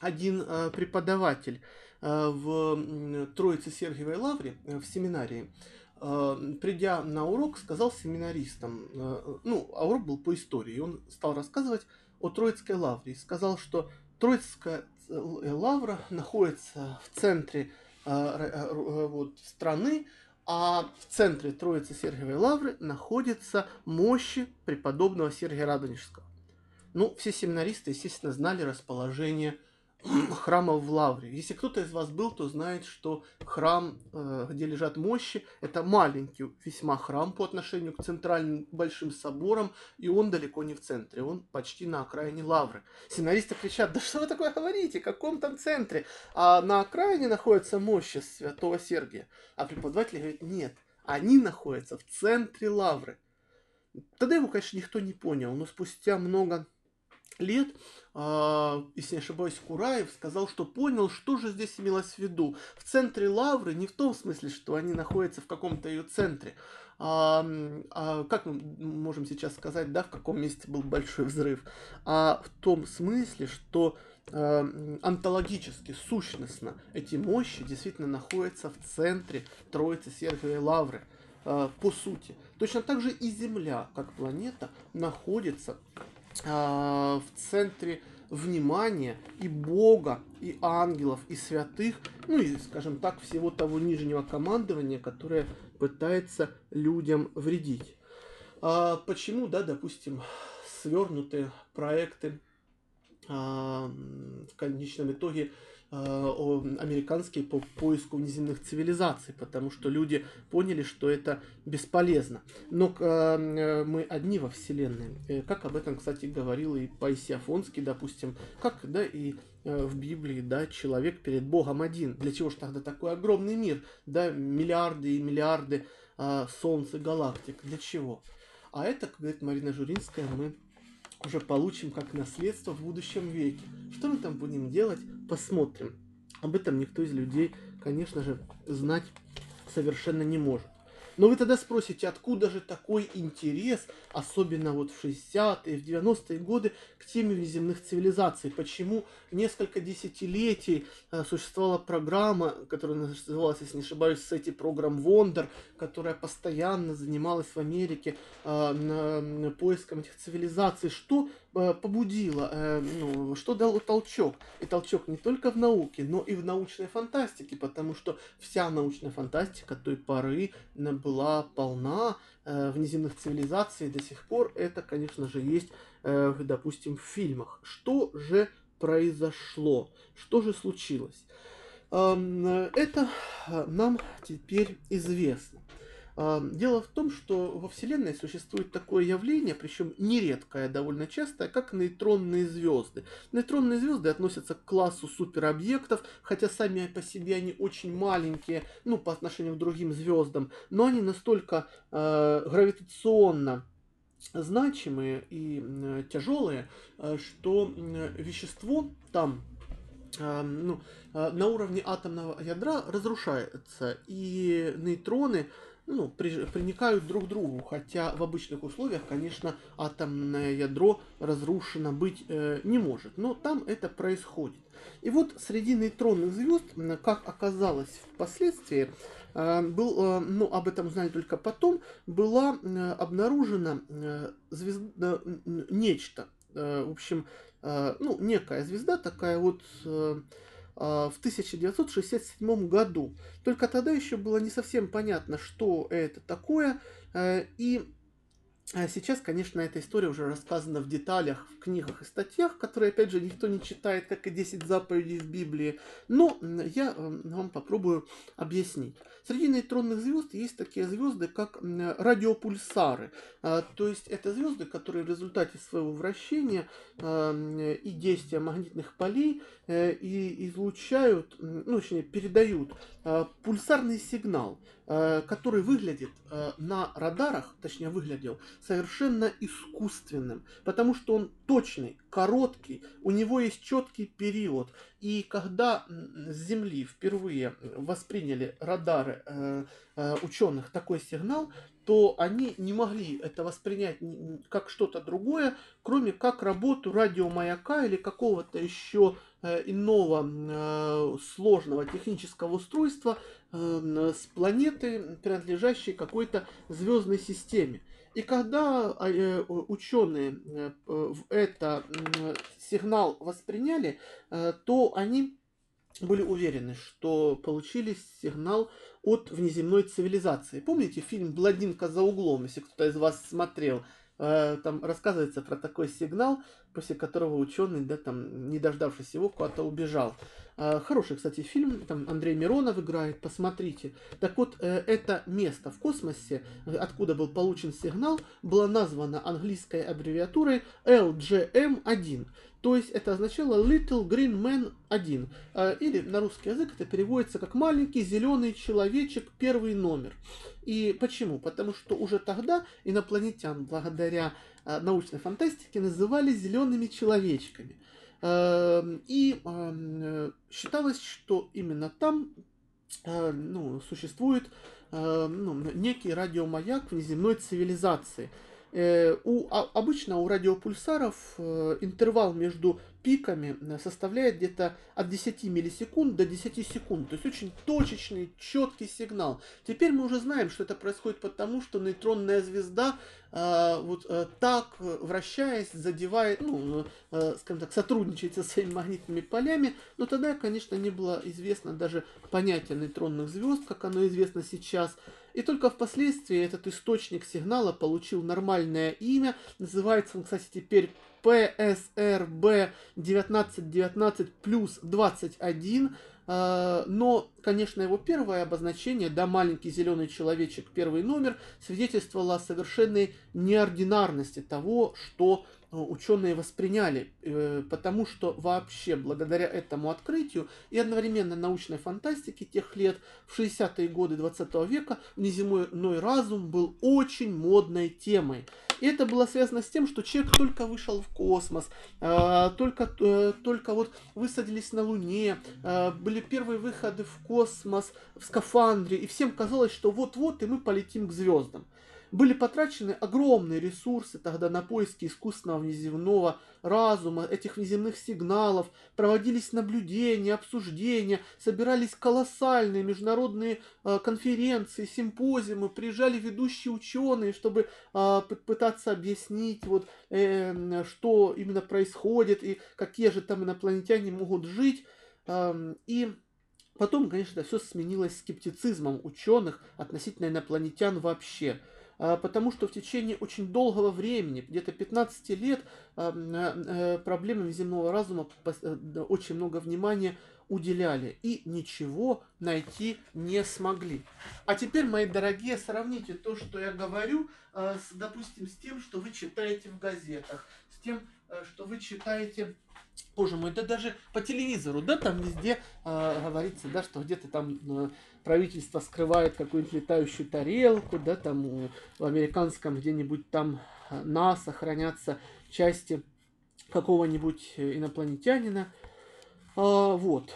[SPEAKER 1] один а, преподаватель в Троице Сергиевой Лавре в семинарии придя на урок, сказал семинаристам, ну, а урок был по истории, и он стал рассказывать о Троицкой лавре. Сказал, что Троицкая э, лавра находится в центре э, э, вот, страны, а в центре Троицы Сергиевой лавры находится мощи преподобного Сергия Радонежского. Ну, все семинаристы, естественно, знали расположение [clears throat] храма в Лавре. Если кто-то из вас был, то знает, что храм, э, где лежат мощи, это маленький весьма храм по отношению к центральным большим соборам, и он далеко не в центре, он почти на окраине Лавры. Сценаристы кричат, да что вы такое говорите, в каком там центре? А на окраине находятся мощи святого Сергия. А преподаватель говорит, нет, они находятся в центре Лавры. Тогда его, конечно, никто не понял, но спустя много лет, э, если не ошибаюсь, Кураев сказал, что понял, что же здесь имелось в виду. В центре Лавры не в том смысле, что они находятся в каком-то ее центре. А, а, как мы можем сейчас сказать, да, в каком месте был большой взрыв, а в том смысле, что э, онтологически, сущностно эти мощи действительно находятся в центре Троицы Сергиевой Лавры э, по сути. Точно так же и Земля, как планета, находится а, в центре внимания и Бога, и ангелов, и святых, ну и, скажем так, всего того нижнего командования, которое пытается людям вредить. А почему, да, допустим, свернутые проекты в конечном итоге американские по поиску внеземных цивилизаций, потому что люди поняли, что это бесполезно. Но мы одни во Вселенной. Как об этом, кстати, говорил и Паисий Афонский, допустим, как да, и в Библии, да, человек перед Богом один. Для чего же тогда такой огромный мир, да, миллиарды и миллиарды а, солнц и галактик? Для чего? А это, как говорит Марина Журинская, мы уже получим как наследство в будущем веке. Что мы там будем делать, посмотрим. Об этом никто из людей, конечно же, знать совершенно не может. Но вы тогда спросите, откуда же такой интерес, особенно вот в 60-е, в 90-е годы, к теме внеземных цивилизаций? Почему несколько десятилетий э, существовала программа, которая называлась, если не ошибаюсь, сети программ Wonder, которая постоянно занималась в Америке э, поиском этих цивилизаций? Что побудило, э, ну, что дало толчок. И толчок не только в науке, но и в научной фантастике, потому что вся научная фантастика той поры была полна э, внеземных цивилизаций. До сих пор это, конечно же, есть, допустим, в фильмах. Что же произошло? Что же случилось? Это нам теперь известно. Дело в том, что во Вселенной существует такое явление, причем нередкое, довольно частое, как нейтронные звезды. Нейтронные звезды относятся к классу суперобъектов, хотя сами по себе они очень маленькие, ну, по отношению к другим звездам, но они настолько э, гравитационно значимые и э, тяжелые, э, что э, вещество там э, ну, э, на уровне атомного ядра разрушается, и нейтроны ну, при, приникают друг к другу, хотя в обычных условиях, конечно, атомное ядро разрушено быть э, не может, но там это происходит. И вот среди нейтронных звезд, как оказалось впоследствии, э, был, э, ну, об этом знали только потом, была э, обнаружена э, звезда, э, нечто, э, в общем, э, ну, некая звезда, такая вот... Э, в 1967 году. Только тогда еще было не совсем понятно, что это такое. Э, и а сейчас, конечно, эта история уже рассказана в деталях в книгах и статьях, которые, опять же, никто не читает, как и 10 заповедей в Библии. Но я вам попробую объяснить. Среди нейтронных звезд есть такие звезды, как радиопульсары. А, то есть это звезды, которые в результате своего вращения а, и действия магнитных полей э, и излучают, ну, точнее, передают пульсарный сигнал. Который выглядит на радарах, точнее выглядел, совершенно искусственным, потому что он точный, короткий, у него есть четкий период. И когда с Земли впервые восприняли радары э, ученых такой сигнал, то они не могли это воспринять как что-то другое, кроме как работу радиомаяка или какого-то еще иного сложного технического устройства, Эм, с планеты, принадлежащей какой-то звездной системе. И когда а, э, ученые э, это сигнал восприняли, э, то они были уверены, что получили сигнал от внеземной цивилизации. Помните фильм «Блондинка за углом», если кто-то из вас смотрел? Там рассказывается про такой сигнал, после которого ученый, да, там, не дождавшись его, куда-то убежал. А, хороший, кстати, фильм, там Андрей Миронов играет, посмотрите. Так вот, э, это место в космосе, откуда был получен сигнал, было названо английской аббревиатурой LGM-1. То есть это означало Little Green Man 1. А, или на русский язык это переводится как маленький зеленый человечек, первый номер. И почему? Потому что уже тогда инопланетян, благодаря научной фантастике, называли зелеными человечками. Эм, и эм, считалось, что именно там э, ну, существует эм, ну, некий радиомаяк внеземной цивилизации. Э, у, а, обычно у радиопульсаров э, интервал между пиками составляет где-то от 10 миллисекунд до 10 секунд. То есть очень точечный, четкий сигнал. Теперь мы уже знаем, что это происходит потому, что нейтронная звезда э, вот э, так, вращаясь, задевает, ну, э, скажем так, сотрудничает со своими магнитными полями. Но тогда, конечно, не было известно даже понятие нейтронных звезд, как оно известно сейчас. И только впоследствии этот источник сигнала получил нормальное имя. Называется он, кстати, теперь ПСРБ 1919 плюс 21, а, но, конечно, его первое обозначение, да, маленький зеленый человечек, первый номер, свидетельствовало о совершенной неординарности того, что ученые восприняли, э, потому что вообще благодаря этому открытию и одновременно научной фантастике тех лет, в 60-е годы 20 века, внеземной разум был очень модной темой. И это было связано с тем, что человек только вышел в космос, э, только, только вот высадились на Луне, были первые выходы в космос в скафандре, и всем казалось, что вот-вот и мы полетим к звездам. Были потрачены огромные ресурсы тогда на поиски искусственного внеземного разума, этих внеземных сигналов, проводились наблюдения, обсуждения, собирались колоссальные международные э, конференции, симпозиумы, приезжали ведущие ученые, чтобы э, пытаться объяснить, вот, э, что именно происходит и какие же там инопланетяне могут жить. Э, и потом, конечно, все сменилось скептицизмом ученых относительно инопланетян вообще. А, потому что в течение очень долгого времени, где-то 15 лет, а, э, проблемам земного разума э, очень много внимания уделяли и ничего найти не смогли. А теперь, мои дорогие, сравните то, что я говорю, а, с, допустим, с тем, что вы читаете в газетах, с тем, э, что вы читаете Боже мой, да даже по телевизору, да, там везде э, говорится, да, что где-то там э, правительство скрывает какую-нибудь летающую тарелку, да, там э, в американском где-нибудь там э, НАСА хранятся части какого-нибудь э, инопланетянина. А, вот,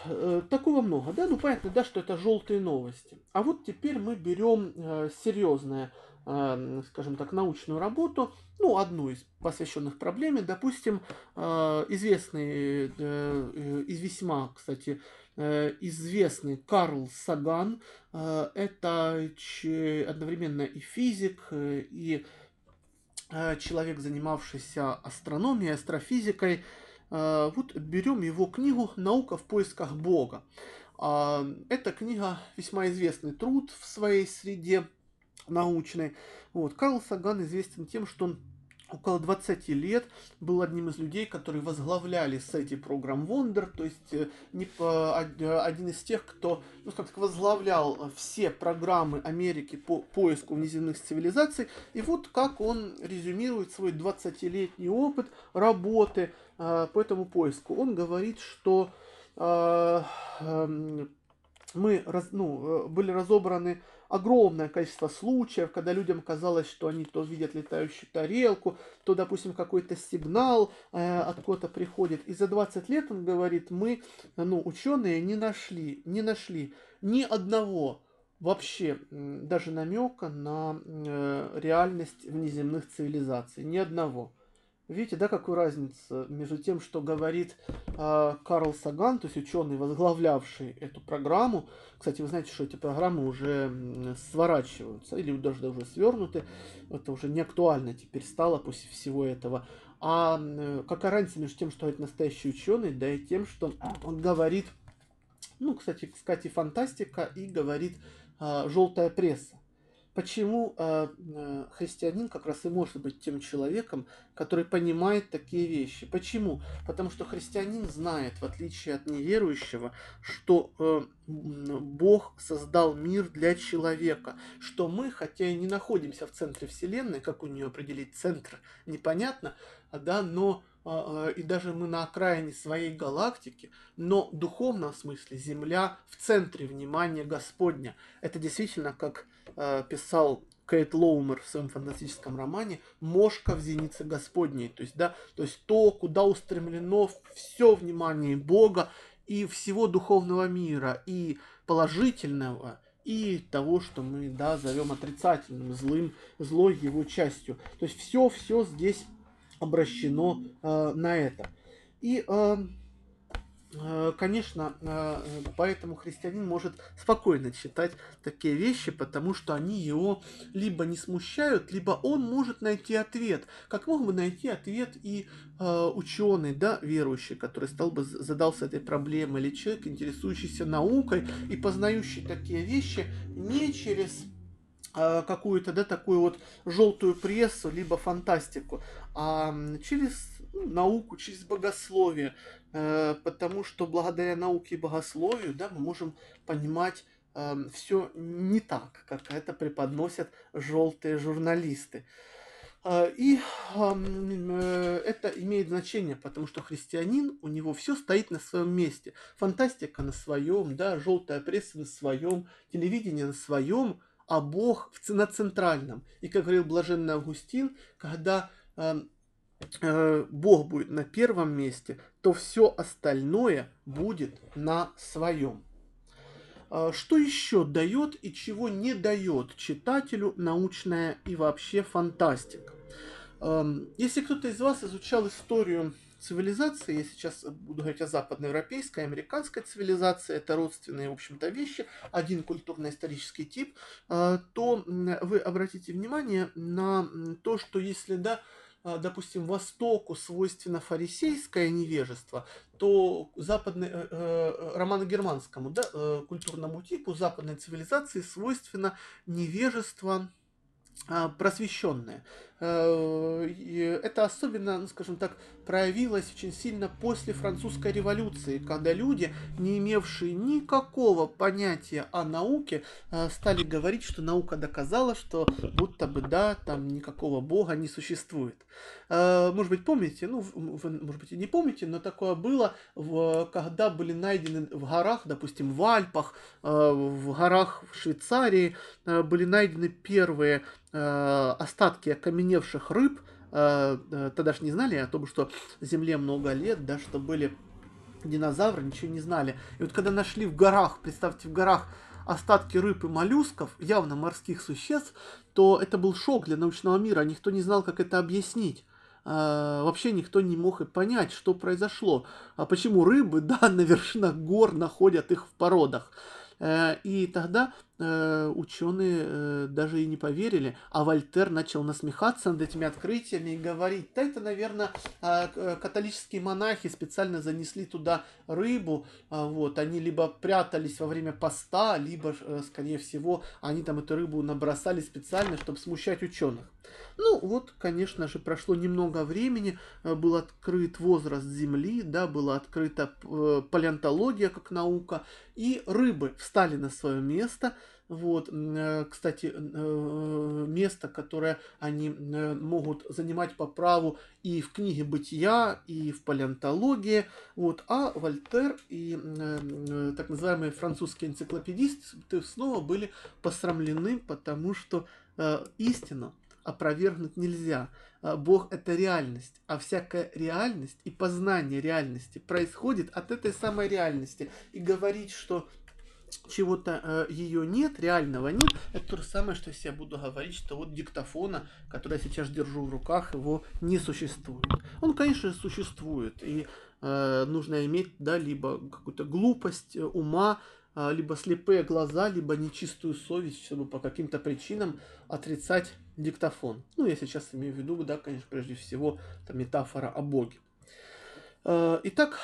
[SPEAKER 1] такого много, да, ну понятно, да, что это желтые новости. А вот теперь мы берем э, серьезное скажем так, научную работу, ну, одну из посвященных проблеме, допустим, э, известный, э, из весьма, кстати, э, известный Карл Саган, это одновременно и физик, и человек, занимавшийся астрономией, астрофизикой. Вот берем его книгу «Наука в поисках Бога». Эта книга весьма известный труд в своей среде, научной. Вот. Карл Саган известен тем, что он около 20 лет был одним из людей, которые возглавляли сети программ Wonder, то есть э, не по, один из тех, кто ну, как так, возглавлял все программы Америки по поиску внеземных цивилизаций. И вот как он резюмирует свой 20-летний опыт работы э, по этому поиску. Он говорит, что э, э, мы раз, ну, э, были разобраны огромное количество случаев, когда людям казалось, что они то видят летающую тарелку, то, допустим, какой-то сигнал э, откуда-то приходит. И за 20 лет, он говорит, мы, ну, ученые не нашли, не нашли ни одного вообще даже намека на э, реальность внеземных цивилизаций. Ни одного. Видите, да, какую разницу между тем, что говорит э, Карл Саган, то есть ученый, возглавлявший эту программу. Кстати, вы знаете, что эти программы уже сворачиваются или даже уже свернуты. Это уже не актуально теперь стало после всего этого. А э, какая разница между тем, что это настоящий ученый, да и тем, что он говорит, ну, кстати, кстати, фантастика и говорит э, желтая пресса. Почему э, э, христианин как раз и может быть тем человеком, который понимает такие вещи? Почему? Потому что христианин знает, в отличие от неверующего, что э, Бог создал мир для человека, что мы, хотя и не находимся в центре Вселенной, как у нее определить центр, непонятно, да, но а, а, и даже мы на окраине своей галактики, но в духовном смысле Земля в центре внимания Господня. Это действительно, как э, писал Кейт Лоумер в своем фантастическом романе «Мошка в зенице Господней». То есть, да, то есть то, куда устремлено все внимание Бога и всего духовного мира, и положительного, и того, что мы да, зовем отрицательным, злым, злой его частью. То есть все-все здесь обращено э, на это. И, э, э, конечно, э, поэтому христианин может спокойно читать такие вещи, потому что они его либо не смущают, либо он может найти ответ. Как мог бы найти ответ и э, ученый, да, верующий, который стал бы задался этой проблемой, или человек, интересующийся наукой и познающий такие вещи не через какую-то, да, такую вот желтую прессу, либо фантастику, а через ну, науку, через богословие, э, потому что благодаря науке и богословию, да, мы можем понимать э, все не так, как это преподносят желтые журналисты. Э, и э, это имеет значение, потому что христианин, у него все стоит на своем месте. Фантастика на своем, да, желтая пресса на своем, телевидение на своем, а Бог на центральном. И как говорил блаженный Августин, когда эм, э, Бог будет на первом месте, то все остальное будет на своем. Э, что еще дает и чего не дает читателю научная и вообще фантастика? Эм, если кто-то из вас изучал историю цивилизации, я сейчас буду говорить о западноевропейской, американской цивилизации, это родственные, в общем-то, вещи, один культурно-исторический тип, э, то вы обратите внимание на то, что если, да, э, допустим, Востоку свойственно фарисейское невежество, то западный, э, э, романо-германскому да, э, культурному типу западной цивилизации свойственно невежество э, просвещенное. Э, это особенно, ну, скажем так, проявилось очень сильно после французской революции, когда люди, не имевшие никакого понятия о науке, э, стали говорить, что наука доказала, что будто бы да, там никакого бога не существует. Э, может быть, помните, ну, вы, может быть, и не помните, но такое было, когда были найдены в горах, допустим, в Альпах, в горах в Швейцарии, были найдены первые остатки окаменения окаменевших рыб, э, э, тогда же не знали о том, что Земле много лет, да, что были динозавры, ничего не знали. И вот когда нашли в горах, представьте, в горах остатки рыб и моллюсков, явно морских существ, то это был шок для научного мира. Никто не знал, как это объяснить. Uh, вообще никто не мог и понять, что произошло. А почему рыбы, [laughs] да, на вершинах гор находят их в породах. И тогда Э, ученые э, даже и не поверили, а Вольтер начал насмехаться над этими открытиями и говорить, да это, наверное, а, э, католические монахи специально занесли туда рыбу, а, вот, они либо прятались во время поста, либо, скорее всего, они там эту рыбу набросали специально, чтобы смущать ученых. Ну, вот, конечно же, прошло немного времени, был открыт возраст Земли, да, была открыта палеонтология как наука, и рыбы встали на свое место – вот, э, кстати, э, место, которое они э, могут занимать по праву и в книге бытия, и в палеонтологии. Вот, а Вольтер и так называемые французские энциклопедисты снова были посрамлены, потому что истину опровергнуть нельзя. Бог это реальность, а всякая реальность и познание реальности происходит от этой самой реальности. И говорить, что чего-то э, ее нет, реального нет, это то же самое, что если я буду говорить, что вот диктофона, который я сейчас держу в руках, его не существует. Он, конечно, существует, и э, нужно иметь, да, либо какую-то глупость э, ума, э, либо слепые глаза, либо нечистую совесть, чтобы по каким-то причинам отрицать диктофон. Ну, я сейчас имею в виду, да, конечно, прежде всего, это метафора о Боге. Э, итак,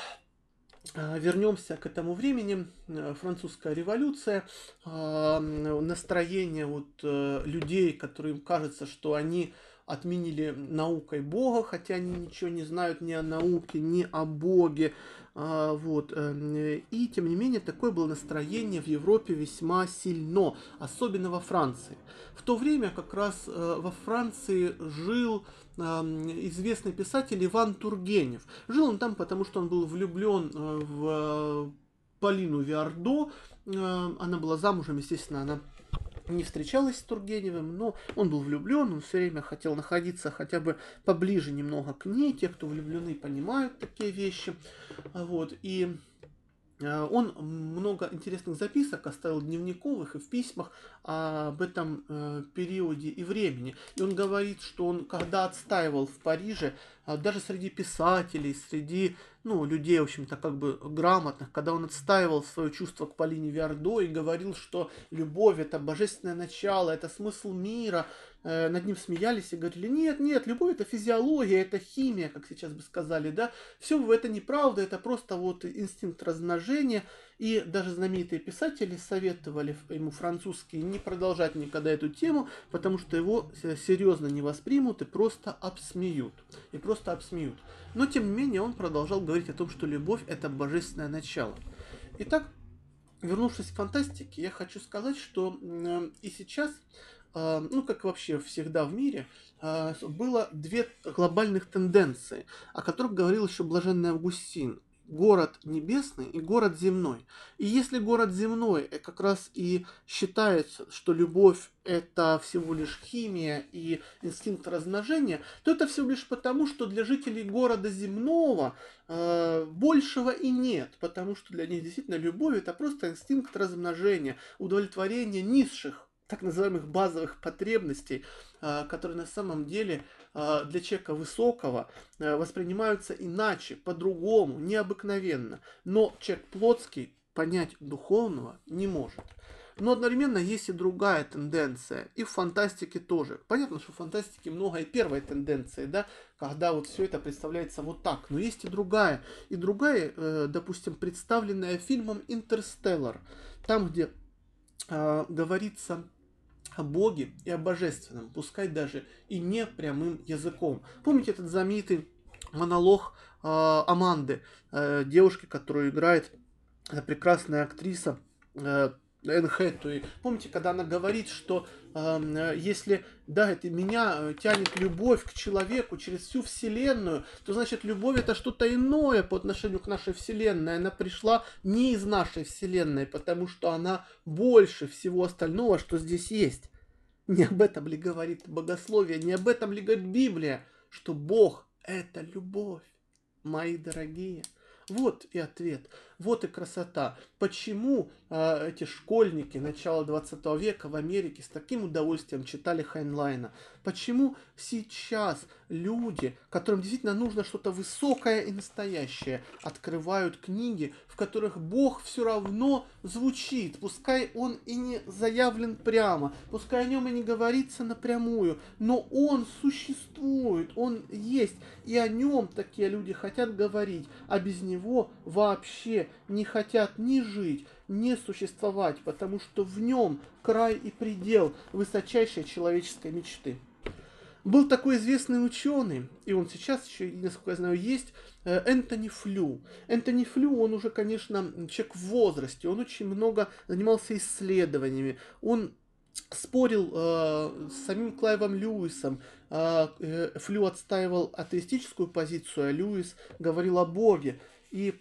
[SPEAKER 1] вернемся к этому времени. Э, французская революция, а, настроение вот э, людей, которым кажется, что они отменили наукой Бога, хотя они ничего не знают ни о науке, ни о Боге. А, вот. Э, и тем не менее, такое было настроение в Европе весьма сильно, особенно во Франции. В то время как раз во Франции жил известный писатель Иван Тургенев. Жил он там, потому что он был влюблен э, в э, Полину Виардо. Э, она была замужем, естественно, она не встречалась с Тургеневым, но он был влюблен, он все время хотел находиться хотя бы поближе немного к ней. Те, кто влюблены, понимают такие вещи. Вот, и он много интересных записок оставил дневниковых и в письмах об этом э, периоде и времени. И он говорит, что он, когда отстаивал в Париже, э, даже среди писателей, среди ну, людей, в общем-то, как бы грамотных, когда он отстаивал свое чувство к Полине Виардо и говорил, что любовь это божественное начало, это смысл мира, э, над ним смеялись и говорили, нет, нет, любовь это физиология, это химия, как сейчас бы сказали, да, все это неправда, это просто вот инстинкт размножения, И даже знаменитые писатели советовали ему французские не продолжать никогда эту тему, потому что его серьезно не воспримут и просто обсмеют. И просто обсмеют. Но тем не менее он продолжал говорить о том, что любовь это божественное начало. Итак, вернувшись к фантастике, я хочу сказать, что и сейчас ну, как вообще всегда в мире, а, было две глобальных тенденции, о которых говорил еще блаженный Августин. Город небесный и город земной. И если город земной э, как раз и считается, что любовь это всего лишь химия и инстинкт размножения, то это всего лишь потому, что для жителей города земного э, большего и нет, потому что для них действительно любовь это просто инстинкт размножения, удовлетворение низших так называемых базовых потребностей, а, которые на самом деле а, для человека высокого а, воспринимаются иначе, по-другому, необыкновенно. Но человек плотский понять духовного не может. Но одновременно есть и другая тенденция, и в фантастике тоже. Понятно, что в фантастике много и первой тенденции, да, когда вот все это представляется вот так. Но есть и другая. И другая, э, допустим, представленная фильмом «Интерстеллар», там, где э, говорится о Боге и о Божественном, пускай даже и не прямым языком. Помните этот знаменитый монолог э, Аманды, э, девушки, которую играет эта прекрасная актриса э, Энн Хэттуэй. Помните, когда она говорит, что э, если, да, это меня э, тянет любовь к человеку через всю Вселенную, то значит любовь это что-то иное по отношению к нашей Вселенной. Она пришла не из нашей Вселенной, потому что она больше всего остального, что здесь есть. Не об этом ли говорит богословие, не об этом ли говорит Библия, что Бог это любовь, мои дорогие. Вот и ответ. Вот и красота. Почему э, эти школьники начала 20 века в Америке с таким удовольствием читали Хайнлайна? Почему сейчас люди, которым действительно нужно что-то высокое и настоящее, открывают книги, в которых Бог все равно звучит, пускай он и не заявлен прямо, пускай о нем и не говорится напрямую, но он существует, он есть, и о нем такие люди хотят говорить, а без него вообще не хотят ни жить, ни существовать, потому что в нем край и предел высочайшей человеческой мечты. Был такой известный ученый, и он сейчас еще, насколько я знаю, есть, э, Энтони Флю. Энтони Флю, он уже, конечно, человек в возрасте, он очень много занимался исследованиями, он спорил э, с самим Клайвом Льюисом. Э, э Флю отстаивал атеистическую позицию, а Льюис говорил о Боге. И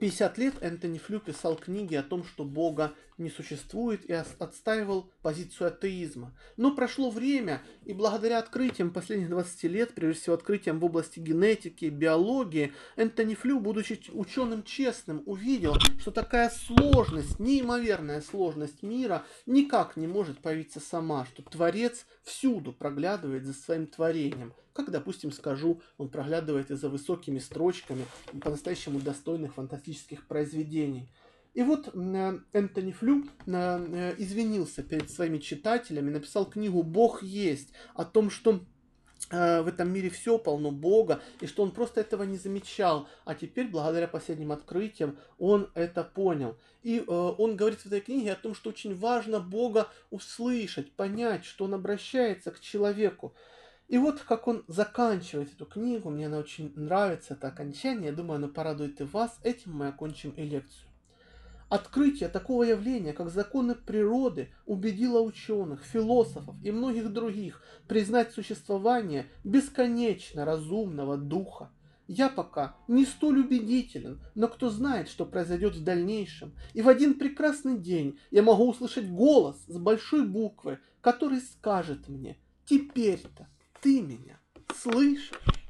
[SPEAKER 1] 50 лет Энтони Флю писал книги о том, что Бога не существует и отстаивал позицию атеизма. Но прошло время, и благодаря открытиям последних 20 лет, прежде всего открытиям в области генетики, биологии, Энтони Флю, будучи ученым честным, увидел, что такая сложность, неимоверная сложность мира никак не может появиться сама, что Творец всюду проглядывает за своим творением. Как, допустим, скажу, он проглядывает и за высокими строчками по-настоящему достойных фантастических произведений. И вот э, Энтони Флю э, э, извинился перед своими читателями, написал книгу «Бог есть», о том, что в этом мире все полно Бога, и что он просто этого не замечал, а теперь, благодаря последним открытиям, он это понял. И э, он говорит в этой книге о том, что очень важно Бога услышать, понять, что он обращается к человеку. И вот как он заканчивает эту книгу, мне она очень нравится, это окончание, я думаю, оно порадует и вас. Этим мы окончим и лекцию. Открытие такого явления, как законы природы, убедило ученых, философов и многих других признать существование бесконечно разумного духа. Я пока не столь убедителен, но кто знает, что произойдет в дальнейшем. И в один прекрасный день я могу услышать голос с большой буквы, который скажет мне, теперь-то ты меня слышишь?